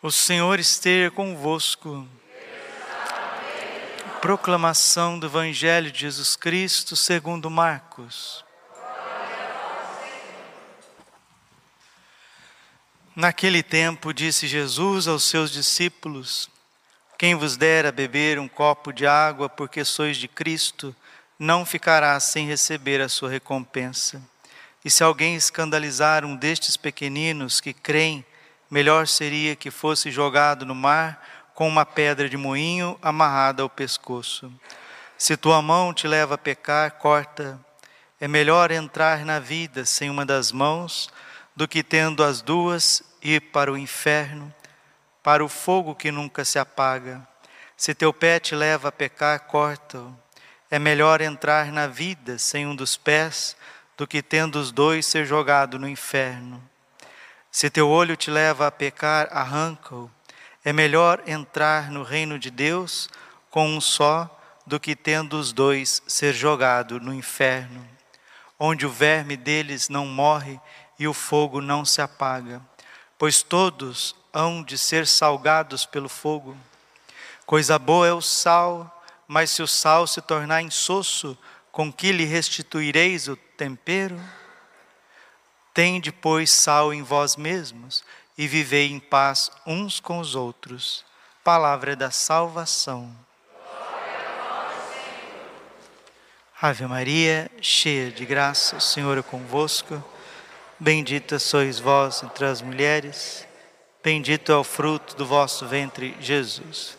O Senhor esteja convosco. Proclamação do Evangelho de Jesus Cristo segundo Marcos. Naquele tempo disse Jesus aos seus discípulos: Quem vos der a beber um copo de água porque sois de Cristo, não ficará sem receber a sua recompensa. E se alguém escandalizar um destes pequeninos que creem, melhor seria que fosse jogado no mar com uma pedra de moinho amarrada ao pescoço. Se tua mão te leva a pecar, corta. É melhor entrar na vida sem uma das mãos do que tendo as duas ir para o inferno, para o fogo que nunca se apaga. Se teu pé te leva a pecar, corta-o. É melhor entrar na vida sem um dos pés do que tendo os dois ser jogado no inferno. Se teu olho te leva a pecar, arranca-o. É melhor entrar no reino de Deus com um só do que tendo os dois ser jogado no inferno, onde o verme deles não morre e o fogo não se apaga, pois todos hão de ser salgados pelo fogo. Coisa boa é o sal, mas se o sal se tornar insosso, com que lhe restituireis o tempero? Tende, pois, sal em vós mesmos e vivei em paz uns com os outros. Palavra da salvação. Ave Maria, cheia de graça, o Senhor é convosco. Bendita sois vós entre as mulheres, bendito é o fruto do vosso ventre, Jesus.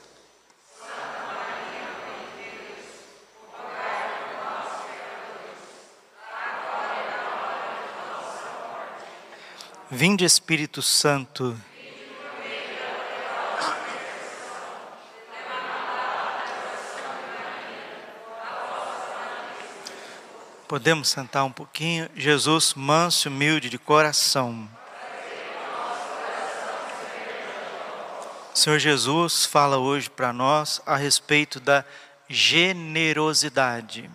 Vinde Espírito Santo. Podemos sentar um pouquinho? Jesus, manso e humilde de coração. Senhor Jesus fala hoje para nós a respeito da generosidade.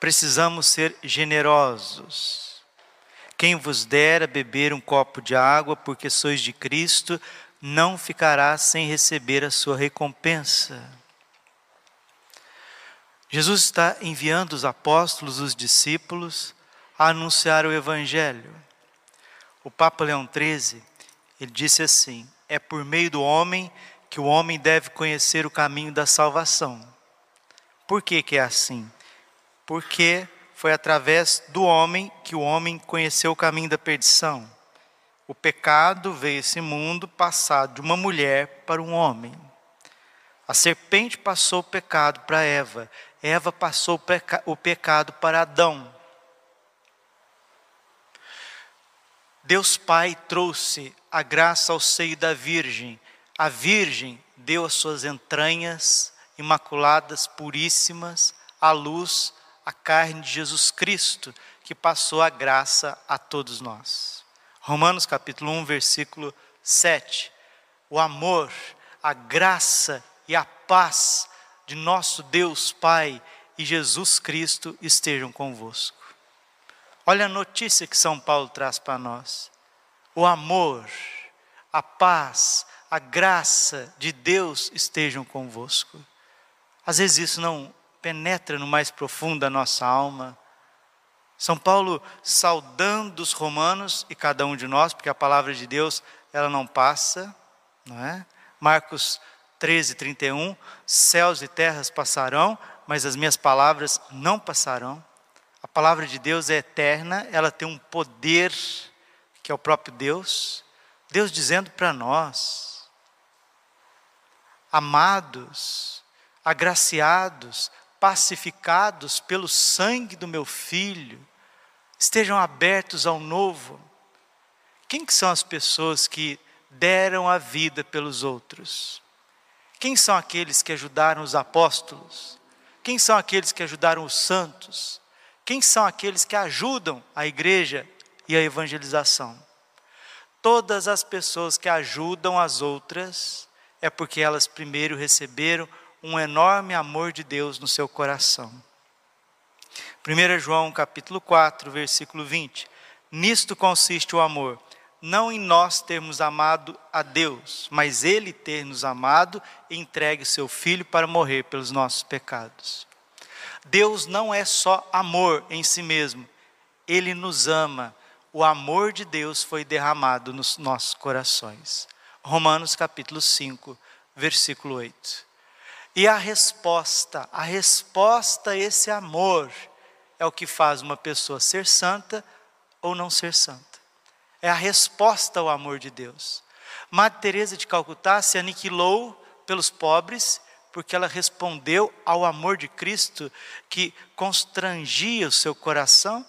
Precisamos ser generosos quem vos der a beber um copo de água, porque sois de Cristo, não ficará sem receber a sua recompensa. Jesus está enviando os apóstolos, os discípulos, a anunciar o Evangelho. O Papa Leão XIII, ele disse assim: é por meio do homem que o homem deve conhecer o caminho da salvação. Por que, que é assim? Porque foi através do homem que o homem conheceu o caminho da perdição. O pecado veio esse mundo passado de uma mulher para um homem. A serpente passou o pecado para Eva, Eva passou o, o pecado para Adão. Deus Pai trouxe a graça ao seio da Virgem. A Virgem deu as suas entranhas imaculadas, puríssimas, à luz a carne de Jesus Cristo, que passou a graça a todos nós. Romanos capítulo 1, versículo 7. O amor, a graça e a paz de nosso Deus Pai e Jesus Cristo estejam convosco. Olha a notícia que São Paulo traz para nós. O amor, a paz, a graça de Deus estejam convosco. Às vezes isso não penetra no mais profundo da nossa alma. São Paulo saudando os romanos e cada um de nós, porque a palavra de Deus, ela não passa, não é? Marcos 13, 31, céus e terras passarão, mas as minhas palavras não passarão. A palavra de Deus é eterna, ela tem um poder que é o próprio Deus. Deus dizendo para nós, amados, agraciados, pacificados pelo sangue do meu filho, estejam abertos ao novo. Quem que são as pessoas que deram a vida pelos outros? Quem são aqueles que ajudaram os apóstolos? Quem são aqueles que ajudaram os santos? Quem são aqueles que ajudam a igreja e a evangelização? Todas as pessoas que ajudam as outras é porque elas primeiro receberam um enorme amor de Deus no seu coração. 1 João capítulo 4, versículo 20. Nisto consiste o amor, não em nós termos amado a Deus, mas Ele ter nos amado e entregue seu Filho para morrer pelos nossos pecados. Deus não é só amor em si mesmo, Ele nos ama. O amor de Deus foi derramado nos nossos corações. Romanos capítulo 5, versículo 8. E a resposta, a resposta a esse amor é o que faz uma pessoa ser santa ou não ser santa. É a resposta ao amor de Deus. Madre Teresa de Calcutá se aniquilou pelos pobres porque ela respondeu ao amor de Cristo que constrangia o seu coração.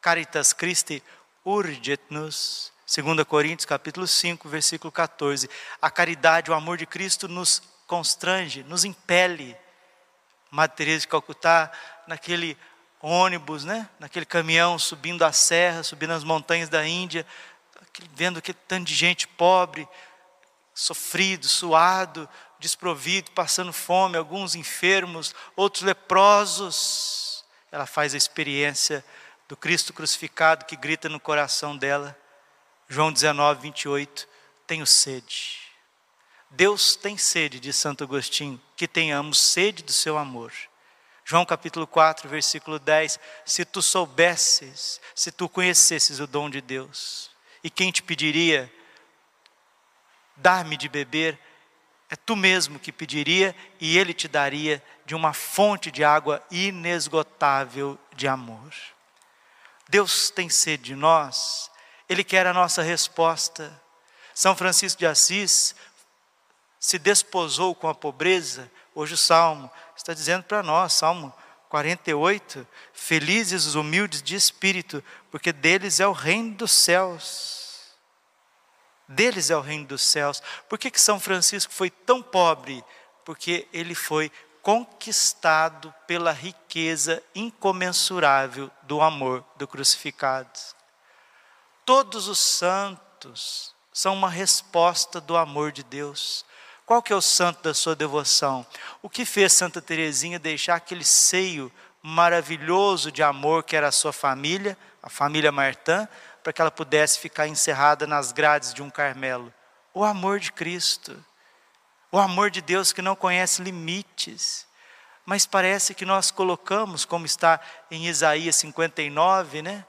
Caritas Christi urget nos 2 Coríntios capítulo 5, versículo 14. A caridade, o amor de Cristo nos constrange, nos impele. Madre Teresa de Calcutá, naquele ônibus, né? naquele caminhão subindo a serra, subindo as montanhas da Índia, vendo aquele tanto de gente pobre, sofrido, suado, desprovido, passando fome, alguns enfermos, outros leprosos. Ela faz a experiência do Cristo crucificado que grita no coração dela. João 19, 28, tenho sede. Deus tem sede, de Santo Agostinho, que tenhamos sede do seu amor. João capítulo 4, versículo 10: Se tu soubesses, se tu conhecesses o dom de Deus, e quem te pediria dar-me de beber, é tu mesmo que pediria e ele te daria de uma fonte de água inesgotável de amor. Deus tem sede de nós, ele quer a nossa resposta. São Francisco de Assis se desposou com a pobreza. Hoje o Salmo está dizendo para nós, Salmo 48, felizes os humildes de espírito, porque deles é o reino dos céus. Deles é o reino dos céus. Por que, que São Francisco foi tão pobre? Porque ele foi conquistado pela riqueza incomensurável do amor do crucificado. Todos os santos são uma resposta do amor de Deus. Qual que é o santo da sua devoção? O que fez Santa Teresinha deixar aquele seio maravilhoso de amor que era a sua família, a família Martã, para que ela pudesse ficar encerrada nas grades de um Carmelo? O amor de Cristo. O amor de Deus que não conhece limites. Mas parece que nós colocamos, como está em Isaías 59, né?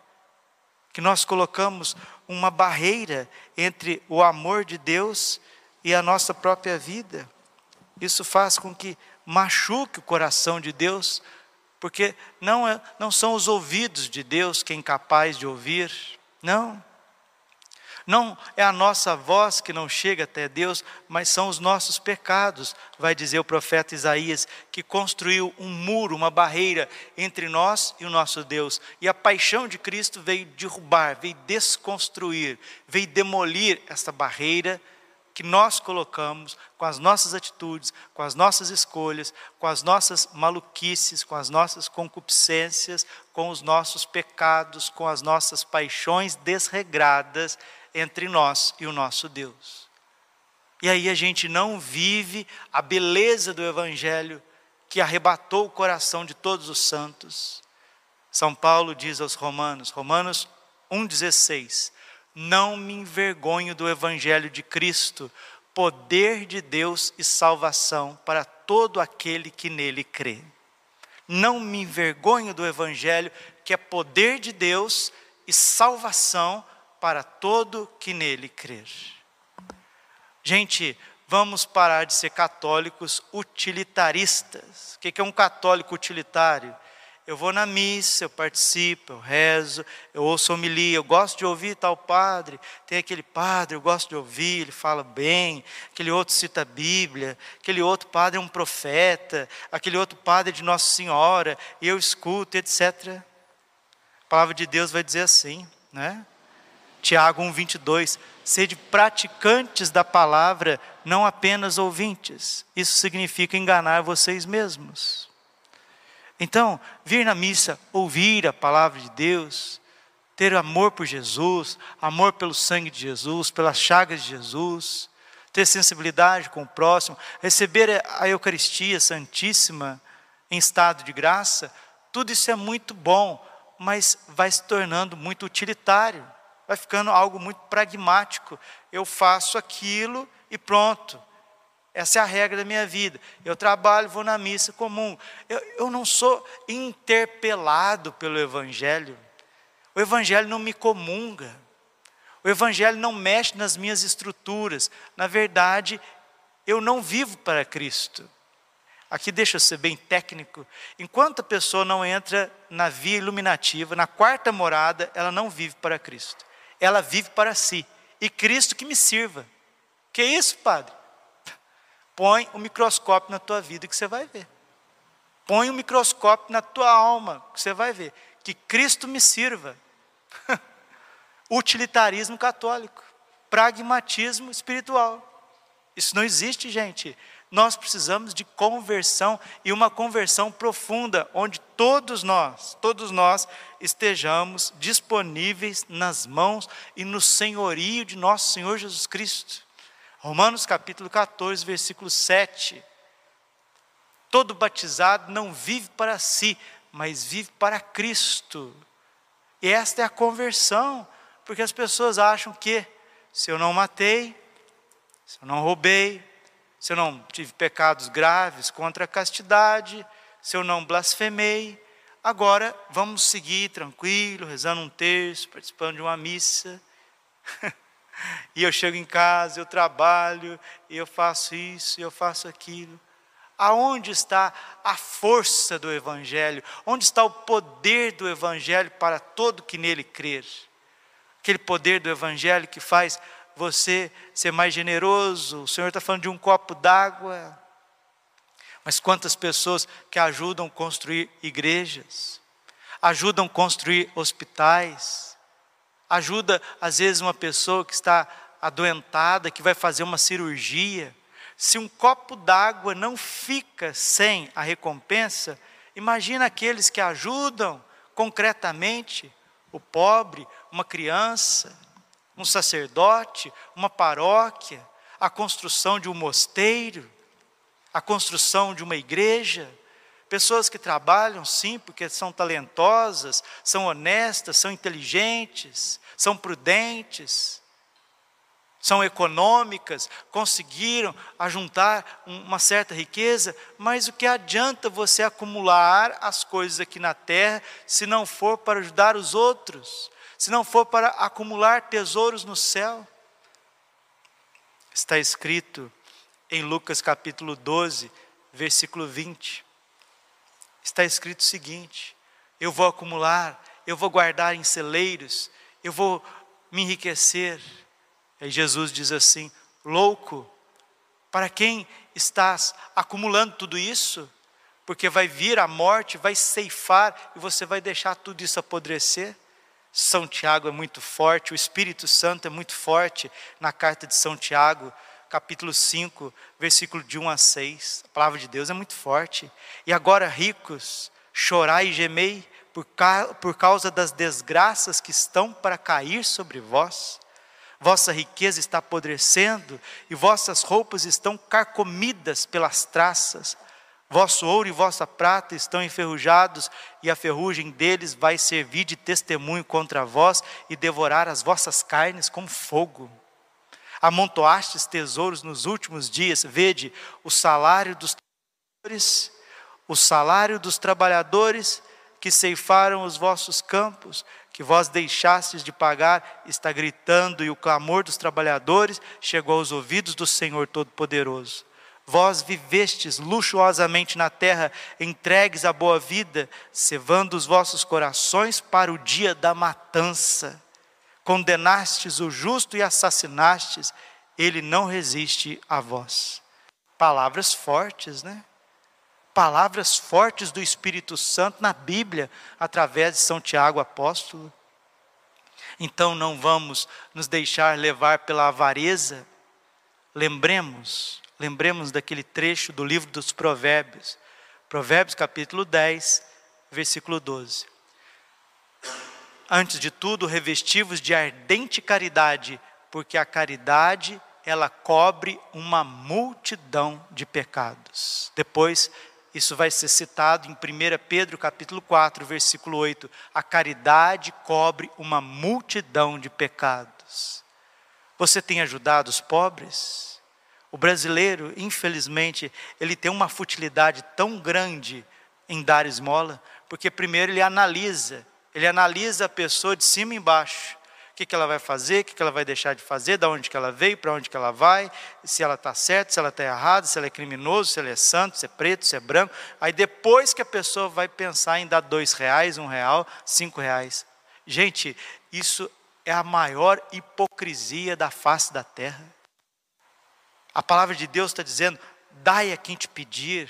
que nós colocamos uma barreira entre o amor de Deus e a nossa própria vida. Isso faz com que machuque o coração de Deus, porque não, é, não são os ouvidos de Deus quem é capaz de ouvir, não. Não é a nossa voz que não chega até Deus, mas são os nossos pecados, vai dizer o profeta Isaías, que construiu um muro, uma barreira entre nós e o nosso Deus. E a paixão de Cristo veio derrubar, veio desconstruir, veio demolir essa barreira que nós colocamos com as nossas atitudes, com as nossas escolhas, com as nossas maluquices, com as nossas concupiscências, com os nossos pecados, com as nossas paixões desregradas entre nós e o nosso Deus. E aí a gente não vive a beleza do Evangelho que arrebatou o coração de todos os santos. São Paulo diz aos Romanos, Romanos 1,16: Não me envergonho do Evangelho de Cristo, poder de Deus e salvação para todo aquele que nele crê. Não me envergonho do Evangelho, que é poder de Deus e salvação para todo que nele crer. Gente, vamos parar de ser católicos utilitaristas. O que é um católico utilitário? Eu vou na missa, eu participo, eu rezo, eu ouço homilia, eu gosto de ouvir tal padre, tem aquele padre, eu gosto de ouvir, ele fala bem, aquele outro cita a Bíblia, aquele outro padre é um profeta, aquele outro padre é de Nossa Senhora, eu escuto, etc. A palavra de Deus vai dizer assim, né? Tiago 1,22. Sede praticantes da palavra, não apenas ouvintes. Isso significa enganar vocês mesmos. Então, vir na missa, ouvir a palavra de Deus, ter amor por Jesus, amor pelo sangue de Jesus, pelas chagas de Jesus, ter sensibilidade com o próximo, receber a Eucaristia Santíssima em estado de graça, tudo isso é muito bom, mas vai se tornando muito utilitário vai ficando algo muito pragmático. Eu faço aquilo e pronto. Essa é a regra da minha vida. Eu trabalho, vou na missa comum. Eu, eu não sou interpelado pelo Evangelho. O Evangelho não me comunga. O Evangelho não mexe nas minhas estruturas. Na verdade, eu não vivo para Cristo. Aqui deixa eu ser bem técnico. Enquanto a pessoa não entra na via iluminativa, na quarta morada, ela não vive para Cristo. Ela vive para si. E Cristo que me sirva. Que isso, Padre? Põe o microscópio na tua vida que você vai ver. Põe o microscópio na tua alma que você vai ver. Que Cristo me sirva. Utilitarismo católico. Pragmatismo espiritual. Isso não existe, gente. Nós precisamos de conversão e uma conversão profunda, onde todos nós, todos nós estejamos disponíveis nas mãos e no senhorio de nosso Senhor Jesus Cristo. Romanos capítulo 14, versículo 7. Todo batizado não vive para si, mas vive para Cristo. E esta é a conversão, porque as pessoas acham que se eu não matei, se eu não roubei, se eu não tive pecados graves contra a castidade, se eu não blasfemei, agora vamos seguir tranquilo, rezando um terço, participando de uma missa. E eu chego em casa, eu trabalho, eu faço isso, eu faço aquilo. Aonde está a força do Evangelho? Onde está o poder do Evangelho para todo que nele crer? Aquele poder do Evangelho que faz você ser mais generoso. O Senhor está falando de um copo d'água. Mas quantas pessoas que ajudam construir igrejas, ajudam construir hospitais, ajuda às vezes uma pessoa que está adoentada, que vai fazer uma cirurgia. Se um copo d'água não fica sem a recompensa, imagina aqueles que ajudam concretamente o pobre, uma criança, um sacerdote, uma paróquia, a construção de um mosteiro, a construção de uma igreja. Pessoas que trabalham, sim, porque são talentosas, são honestas, são inteligentes, são prudentes, são econômicas, conseguiram ajuntar uma certa riqueza, mas o que adianta você acumular as coisas aqui na terra se não for para ajudar os outros, se não for para acumular tesouros no céu? Está escrito em Lucas capítulo 12, versículo 20 está escrito o seguinte: eu vou acumular, eu vou guardar em celeiros, eu vou me enriquecer. Aí Jesus diz assim: louco, para quem estás acumulando tudo isso? Porque vai vir a morte, vai ceifar e você vai deixar tudo isso apodrecer. São Tiago é muito forte, o Espírito Santo é muito forte na carta de São Tiago capítulo 5, versículo de 1 a 6. A palavra de Deus é muito forte. E agora, ricos, chorai e gemei por, ca por causa das desgraças que estão para cair sobre vós. Vossa riqueza está apodrecendo e vossas roupas estão carcomidas pelas traças. Vosso ouro e vossa prata estão enferrujados, e a ferrugem deles vai servir de testemunho contra vós e devorar as vossas carnes como fogo amontoastes tesouros nos últimos dias, vede o salário dos trabalhadores, o salário dos trabalhadores que ceifaram os vossos campos, que vós deixastes de pagar, está gritando, e o clamor dos trabalhadores chegou aos ouvidos do Senhor Todo-Poderoso. Vós vivestes luxuosamente na terra, entregues à boa vida, cevando os vossos corações para o dia da matança condenastes o justo e assassinastes, ele não resiste a vós. Palavras fortes, né? Palavras fortes do Espírito Santo na Bíblia, através de São Tiago apóstolo. Então não vamos nos deixar levar pela avareza. Lembremos, lembremos daquele trecho do livro dos Provérbios, Provérbios capítulo 10, versículo 12. Antes de tudo, revestivos de ardente caridade, porque a caridade ela cobre uma multidão de pecados. Depois Isso vai ser citado em 1 Pedro capítulo 4, versículo 8. A caridade cobre uma multidão de pecados. Você tem ajudado os pobres? O brasileiro, infelizmente, ele tem uma futilidade tão grande em dar esmola, porque primeiro ele analisa, ele analisa a pessoa de cima e embaixo que, que ela vai fazer, o que, que ela vai deixar de fazer, de onde que ela veio, para onde que ela vai, se ela está certa, se ela está errada, se ela é criminoso, se ela é santo, se é preto, se é branco. Aí depois que a pessoa vai pensar em dar dois reais, um real, cinco reais. Gente, isso é a maior hipocrisia da face da terra. A palavra de Deus está dizendo: dai a quem te pedir.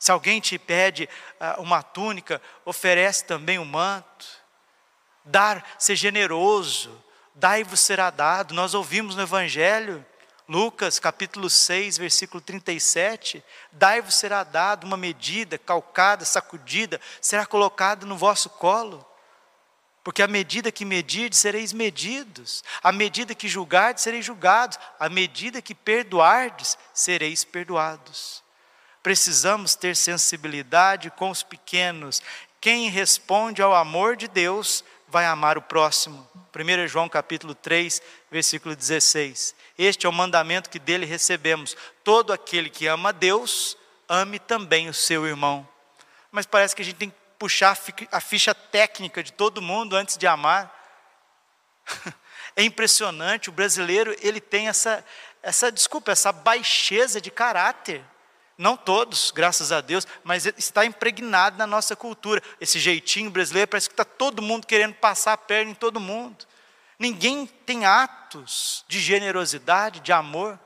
Se alguém te pede uh, uma túnica, oferece também um manto dar, ser generoso, dai-vos será dado. Nós ouvimos no Evangelho, Lucas capítulo 6, versículo 37, dai-vos será dado uma medida calcada, sacudida, será colocada no vosso colo. Porque a medida que medirdes, sereis medidos. A medida que julgardes, sereis julgados. A medida que perdoardes, sereis perdoados. Precisamos ter sensibilidade com os pequenos. Quem responde ao amor de Deus vai amar o próximo. 1 João capítulo 3, versículo 16. Este é o mandamento que dele recebemos. Todo aquele que ama Deus, ame também o seu irmão. Mas parece que a gente tem que puxar a ficha técnica de todo mundo antes de amar. É impressionante, o brasileiro, ele tem essa essa desculpa, essa baixeza de caráter. Não todos, graças a Deus, mas está impregnado na nossa cultura. Esse jeitinho brasileiro parece que está todo mundo querendo passar a perna em todo mundo. Ninguém tem atos de generosidade, de amor.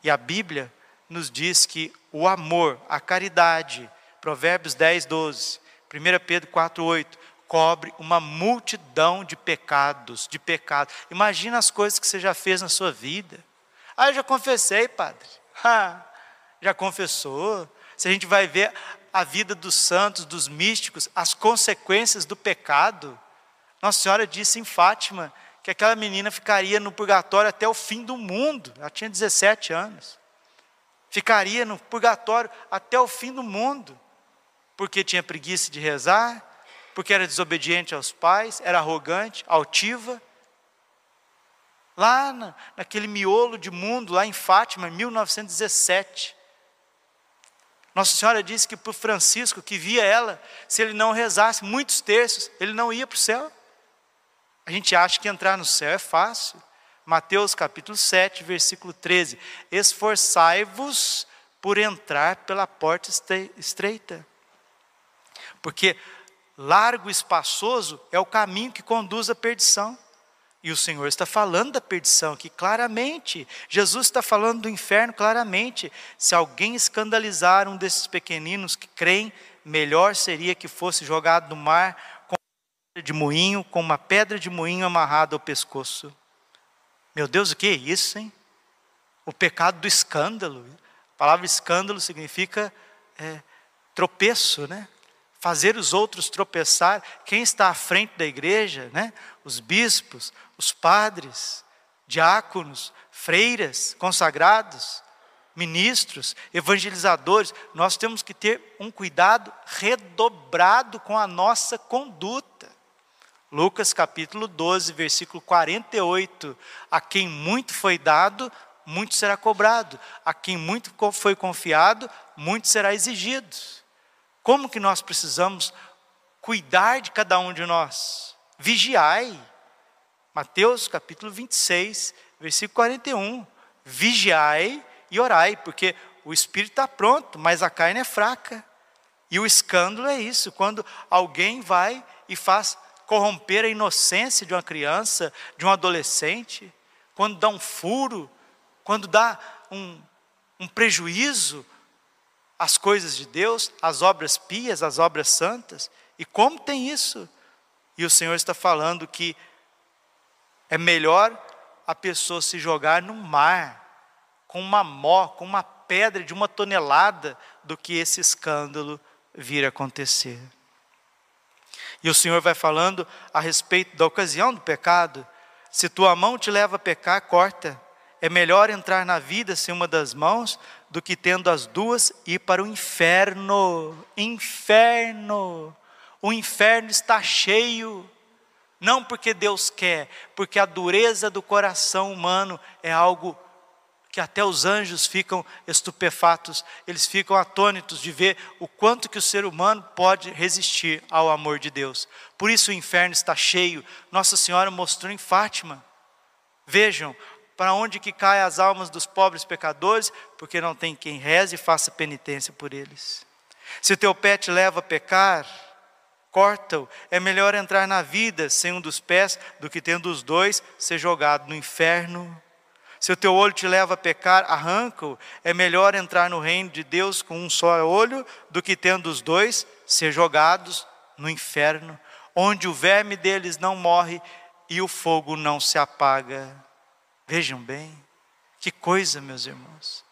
E a Bíblia nos diz que o amor, a caridade, Provérbios 10, 12, 1 Pedro 4, 8, cobre uma multidão de pecados, de pecados. Imagina as coisas que você já fez na sua vida. Ah, eu já confessei, padre. Ah, já confessou. Se a gente vai ver a vida dos santos, dos místicos, as consequências do pecado. Nossa Senhora disse em Fátima que aquela menina ficaria no purgatório até o fim do mundo. Ela tinha 17 anos. Ficaria no purgatório até o fim do mundo, porque tinha preguiça de rezar, porque era desobediente aos pais, era arrogante, altiva. Lá na, naquele miolo de mundo, lá em Fátima, em 1917. Nossa Senhora disse que para Francisco, que via ela, se ele não rezasse muitos terços, ele não ia para o céu. A gente acha que entrar no céu é fácil. Mateus capítulo 7, versículo 13: Esforçai-vos por entrar pela porta estreita, porque largo e espaçoso é o caminho que conduz à perdição. E o Senhor está falando da perdição aqui claramente. Jesus está falando do inferno claramente. Se alguém escandalizar um desses pequeninos que creem, melhor seria que fosse jogado no mar com uma de moinho, com uma pedra de moinho amarrada ao pescoço. Meu Deus, o que é isso, hein? O pecado do escândalo. A palavra escândalo significa é, tropeço, né? Fazer os outros tropeçar, quem está à frente da igreja, né? os bispos, os padres, diáconos, freiras, consagrados, ministros, evangelizadores, nós temos que ter um cuidado redobrado com a nossa conduta. Lucas capítulo 12, versículo 48: A quem muito foi dado, muito será cobrado, a quem muito foi confiado, muito será exigido. Como que nós precisamos cuidar de cada um de nós? Vigiai. Mateus capítulo 26, versículo 41. Vigiai e orai, porque o espírito está pronto, mas a carne é fraca. E o escândalo é isso, quando alguém vai e faz corromper a inocência de uma criança, de um adolescente, quando dá um furo, quando dá um, um prejuízo as coisas de Deus, as obras pias, as obras santas. E como tem isso? E o Senhor está falando que é melhor a pessoa se jogar no mar com uma mó, com uma pedra de uma tonelada, do que esse escândalo vir a acontecer. E o Senhor vai falando a respeito da ocasião do pecado. Se tua mão te leva a pecar, corta. É melhor entrar na vida sem uma das mãos do que tendo as duas ir para o inferno. Inferno. O inferno está cheio. Não porque Deus quer, porque a dureza do coração humano é algo que até os anjos ficam estupefatos, eles ficam atônitos de ver o quanto que o ser humano pode resistir ao amor de Deus. Por isso o inferno está cheio. Nossa Senhora mostrou em Fátima. Vejam, para onde que caem as almas dos pobres pecadores, porque não tem quem reze e faça penitência por eles. Se o teu pé te leva a pecar, corta-o. É melhor entrar na vida sem um dos pés do que tendo os dois ser jogado no inferno. Se o teu olho te leva a pecar, arranca-o. É melhor entrar no reino de Deus com um só olho do que tendo os dois ser jogados no inferno, onde o verme deles não morre e o fogo não se apaga. Vejam bem, que coisa, meus irmãos.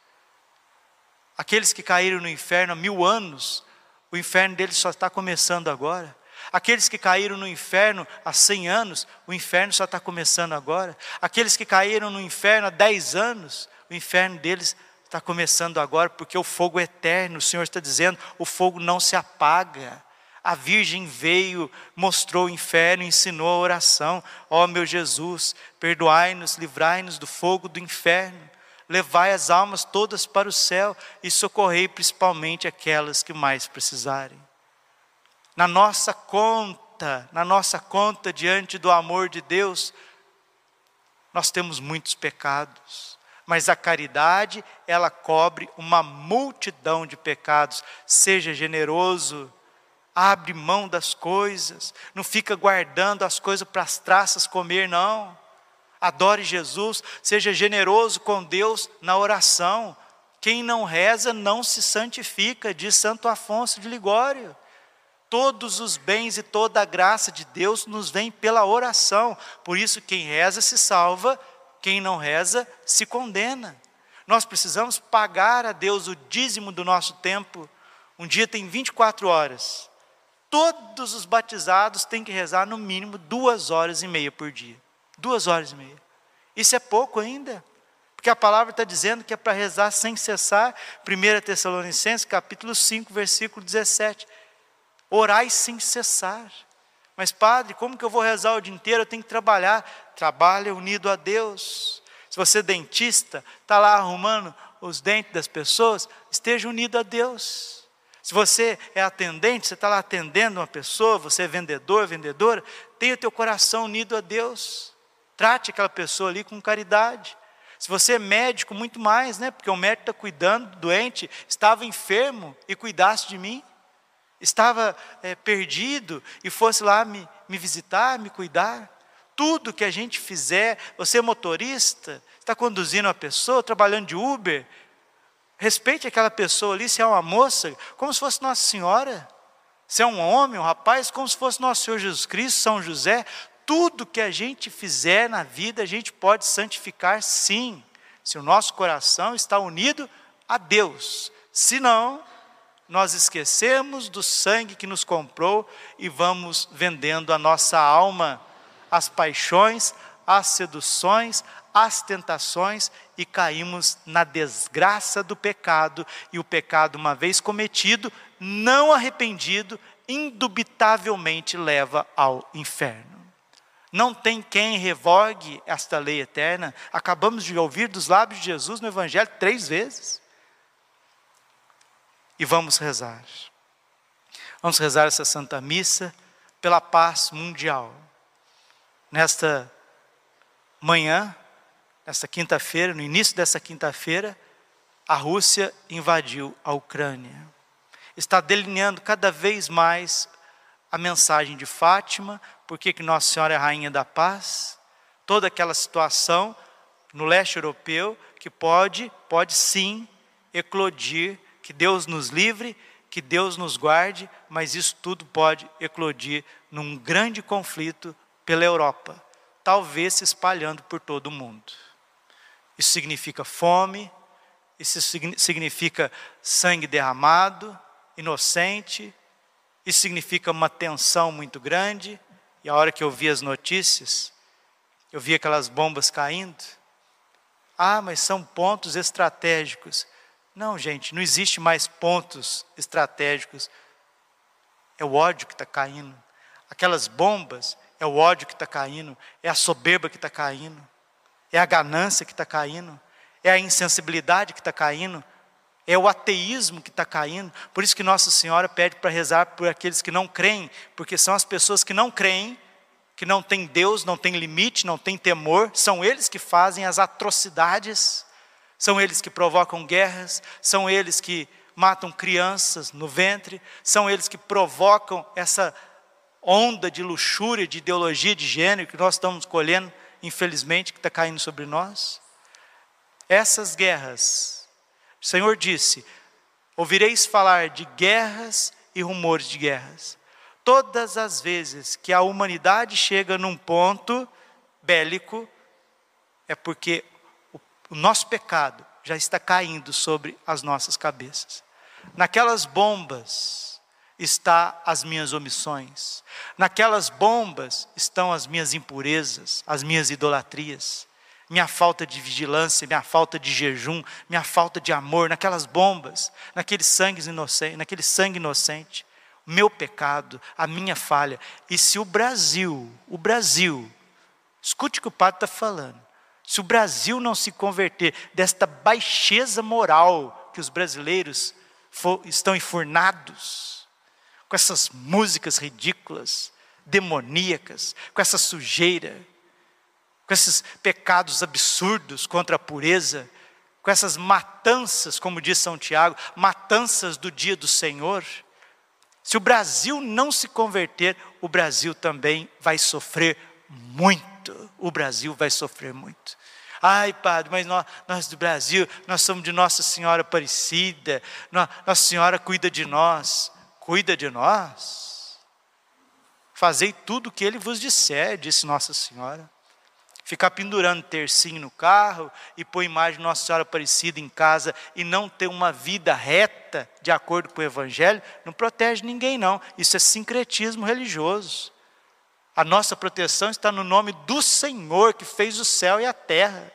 Aqueles que caíram no inferno há mil anos, o inferno deles só está começando agora. Aqueles que caíram no inferno há cem anos, o inferno só está começando agora. Aqueles que caíram no inferno há dez anos, o inferno deles está começando agora, porque o fogo é eterno, o Senhor está dizendo, o fogo não se apaga. A Virgem veio, mostrou o inferno, ensinou a oração. Ó oh, meu Jesus, perdoai-nos, livrai-nos do fogo do inferno. Levai as almas todas para o céu e socorrei principalmente aquelas que mais precisarem. Na nossa conta, na nossa conta diante do amor de Deus, nós temos muitos pecados, mas a caridade, ela cobre uma multidão de pecados. Seja generoso, abre mão das coisas, não fica guardando as coisas para as traças comer, não. Adore Jesus, seja generoso com Deus na oração. Quem não reza não se santifica, diz Santo Afonso de Ligório. Todos os bens e toda a graça de Deus nos vem pela oração. Por isso, quem reza se salva, quem não reza se condena. Nós precisamos pagar a Deus o dízimo do nosso tempo. Um dia tem 24 horas todos os batizados têm que rezar no mínimo duas horas e meia por dia. Duas horas e meia. Isso é pouco ainda. Porque a palavra está dizendo que é para rezar sem cessar. 1 Tessalonicenses, capítulo 5, versículo 17. Orai sem cessar. Mas, padre, como que eu vou rezar o dia inteiro? Eu tenho que trabalhar. Trabalha unido a Deus. Se você é dentista, está lá arrumando os dentes das pessoas, esteja unido a Deus. Se você é atendente, você está lá atendendo uma pessoa, você é vendedor, vendedora, tenha o teu coração unido a Deus. Trate aquela pessoa ali com caridade. Se você é médico, muito mais, né? Porque o médico está cuidando do doente, estava enfermo e cuidasse de mim. Estava é, perdido e fosse lá me, me visitar, me cuidar. Tudo que a gente fizer, você é motorista, está conduzindo uma pessoa, trabalhando de Uber, Respeite aquela pessoa ali, se é uma moça, como se fosse Nossa Senhora. Se é um homem, um rapaz, como se fosse Nosso Senhor Jesus Cristo, São José. Tudo que a gente fizer na vida, a gente pode santificar sim, se o nosso coração está unido a Deus. Se não, nós esquecemos do sangue que nos comprou e vamos vendendo a nossa alma às paixões, às seduções, às tentações e caímos na desgraça do pecado, e o pecado, uma vez cometido, não arrependido, indubitavelmente leva ao inferno. Não tem quem revogue esta lei eterna. Acabamos de ouvir dos lábios de Jesus no Evangelho três vezes. E vamos rezar. Vamos rezar essa Santa Missa pela paz mundial. Nesta manhã, nesta quinta-feira, no início dessa quinta-feira, a Rússia invadiu a Ucrânia. Está delineando cada vez mais a mensagem de Fátima, porque que Nossa Senhora é rainha da paz, toda aquela situação no leste europeu que pode, pode sim eclodir, que Deus nos livre, que Deus nos guarde, mas isso tudo pode eclodir num grande conflito pela Europa, talvez se espalhando por todo o mundo. Isso significa fome, isso significa sangue derramado, inocente, isso significa uma tensão muito grande. E a hora que eu vi as notícias, eu vi aquelas bombas caindo, Ah, mas são pontos estratégicos. Não, gente, não existe mais pontos estratégicos. É o ódio que está caindo. Aquelas bombas, é o ódio que está caindo. É a soberba que está caindo. É a ganância que está caindo. É a insensibilidade que está caindo. É o ateísmo que está caindo. Por isso que Nossa Senhora pede para rezar por aqueles que não creem, porque são as pessoas que não creem, que não têm Deus, não têm limite, não têm temor, são eles que fazem as atrocidades, são eles que provocam guerras, são eles que matam crianças no ventre, são eles que provocam essa onda de luxúria, de ideologia de gênero que nós estamos colhendo, infelizmente, que está caindo sobre nós. Essas guerras o Senhor disse: Ouvireis falar de guerras e rumores de guerras. Todas as vezes que a humanidade chega num ponto bélico, é porque o, nosso pecado já está caindo sobre as nossas cabeças. Naquelas bombas está as minhas omissões. Naquelas bombas estão as minhas impurezas, as minhas idolatrias minha falta de vigilância, minha falta de jejum, minha falta de amor, naquelas bombas, naquele sangue inocente, naquele sangue inocente, meu pecado, a minha falha. E se o Brasil, o Brasil, escute o que o padre está falando, se o Brasil não se converter desta baixeza moral que os brasileiros for, estão enfurnados, com essas músicas ridículas, demoníacas, com essa sujeira, com esses pecados absurdos contra a pureza, com essas matanças, como diz São Tiago, matanças do dia do Senhor. Se o Brasil não se converter, o Brasil também vai sofrer muito. O Brasil vai sofrer muito. Ai, padre, mas nós, nós do Brasil, nós somos de Nossa Senhora Aparecida, Nossa Senhora cuida de nós. Cuida de nós? Fazei tudo o que ele vos disser, disse Nossa Senhora. Ficar pendurando tercinho no carro e pôr imagem de Nossa Senhora Aparecida em casa e não ter uma vida reta de acordo com o Evangelho, não protege ninguém, não. Isso é sincretismo religioso. A nossa proteção está no nome do Senhor que fez o céu e a terra.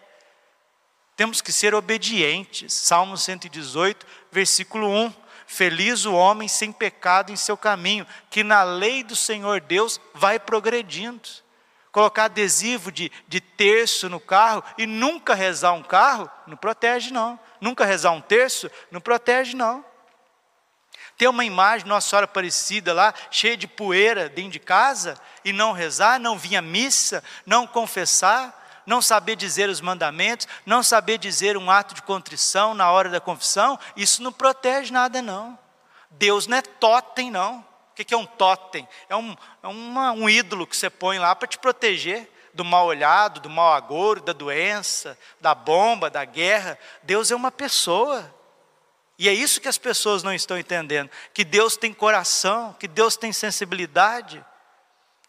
Temos que ser obedientes. Salmo 118, versículo 1. Feliz o homem sem pecado em seu caminho, que na lei do Senhor Deus vai progredindo colocar adesivo de, de terço no carro e nunca rezar um carro, não protege não. Nunca rezar um terço, não protege não. Ter uma imagem Nossa Senhora Aparecida lá, cheia de poeira dentro de casa, e não rezar, não vir à missa, não confessar, não saber dizer os mandamentos, não saber dizer um ato de contrição na hora da confissão, isso não protege nada não. Deus não é totem não. O que é um totem? É um, é uma, um ídolo que você põe lá para te proteger do mal olhado, do mal agouro, da doença, da bomba, da guerra. Deus é uma pessoa. E é isso que as pessoas não estão entendendo: que Deus tem coração, que Deus tem sensibilidade,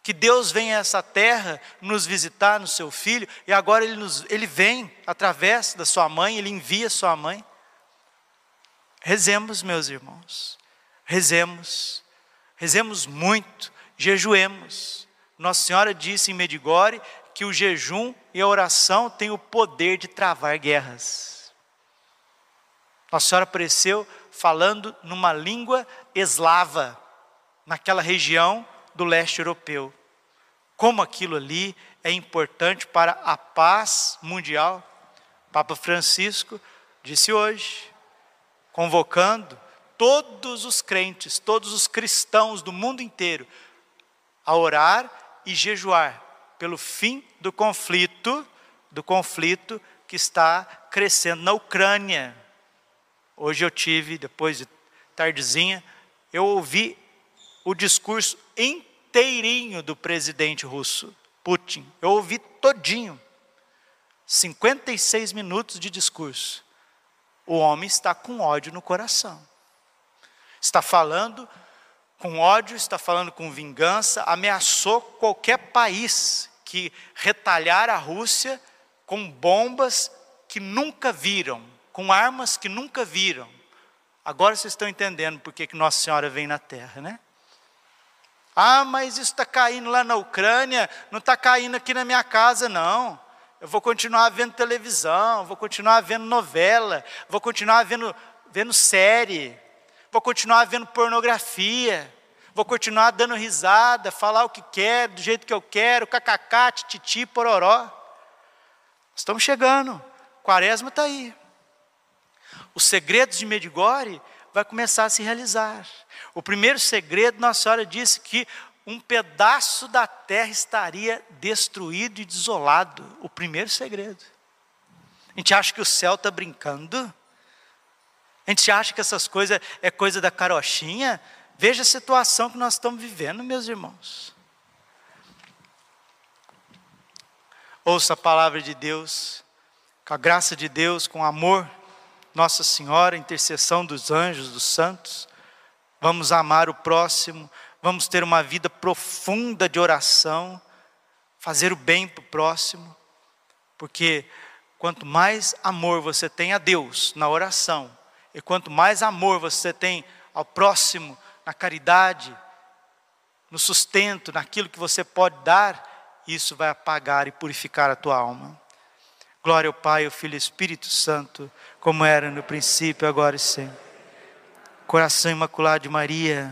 que Deus vem a essa terra nos visitar no seu filho, e agora ele, nos, ele vem através da sua mãe, ele envia sua mãe. Rezemos, meus irmãos, rezemos Rezemos muito, jejuemos. Nossa Senhora disse em Medigore que o jejum e a oração têm o poder de travar guerras. Nossa Senhora apareceu falando numa língua eslava, naquela região do leste europeu. Como aquilo ali é importante para a paz mundial. Papa Francisco disse hoje, convocando todos os crentes, todos os cristãos do mundo inteiro a orar e jejuar pelo fim do conflito, do conflito que está crescendo na Ucrânia. Hoje eu tive, depois de tardezinha, eu ouvi o discurso inteirinho do presidente russo, Putin. Eu ouvi todinho. 56 minutos de discurso. O homem está com ódio no coração. Está falando com ódio, está falando com vingança, ameaçou qualquer país que retalhar a Rússia com bombas que nunca viram, com armas que nunca viram. Agora vocês estão entendendo por que, Nossa Senhora vem na Terra, né? Ah, mas isso está caindo lá na Ucrânia, não está caindo aqui na minha casa, não. eu vou continuar vendo televisão, vou continuar vendo novela, vou continuar vendo, vendo série, vou continuar vendo pornografia, vou continuar dando risada, falar o que quero, do jeito que eu quero, kkk, tititi, pororó. Estamos chegando, quaresma está aí. Os segredos de Medigore vai começar a se realizar. O primeiro segredo, Nossa Senhora disse que um pedaço da terra estaria destruído e desolado. O primeiro segredo. A gente acha que o céu está brincando. A gente acha que essas coisas é coisa da carochinha. Veja a situação que nós estamos vivendo, meus irmãos. Ouça a palavra de Deus, com a graça de Deus, com o amor, Nossa Senhora, intercessão dos anjos, dos santos. Vamos amar o próximo, vamos ter uma vida profunda de oração, fazer o bem para o próximo, porque quanto mais amor você tem a Deus na oração, e quanto mais amor você tem ao próximo na caridade, no sustento, naquilo que você pode dar, isso vai apagar e purificar a tua alma. Glória ao Pai, ao Filho e ao Espírito Santo, como era no princípio, agora e sempre. Coração imaculado de Maria,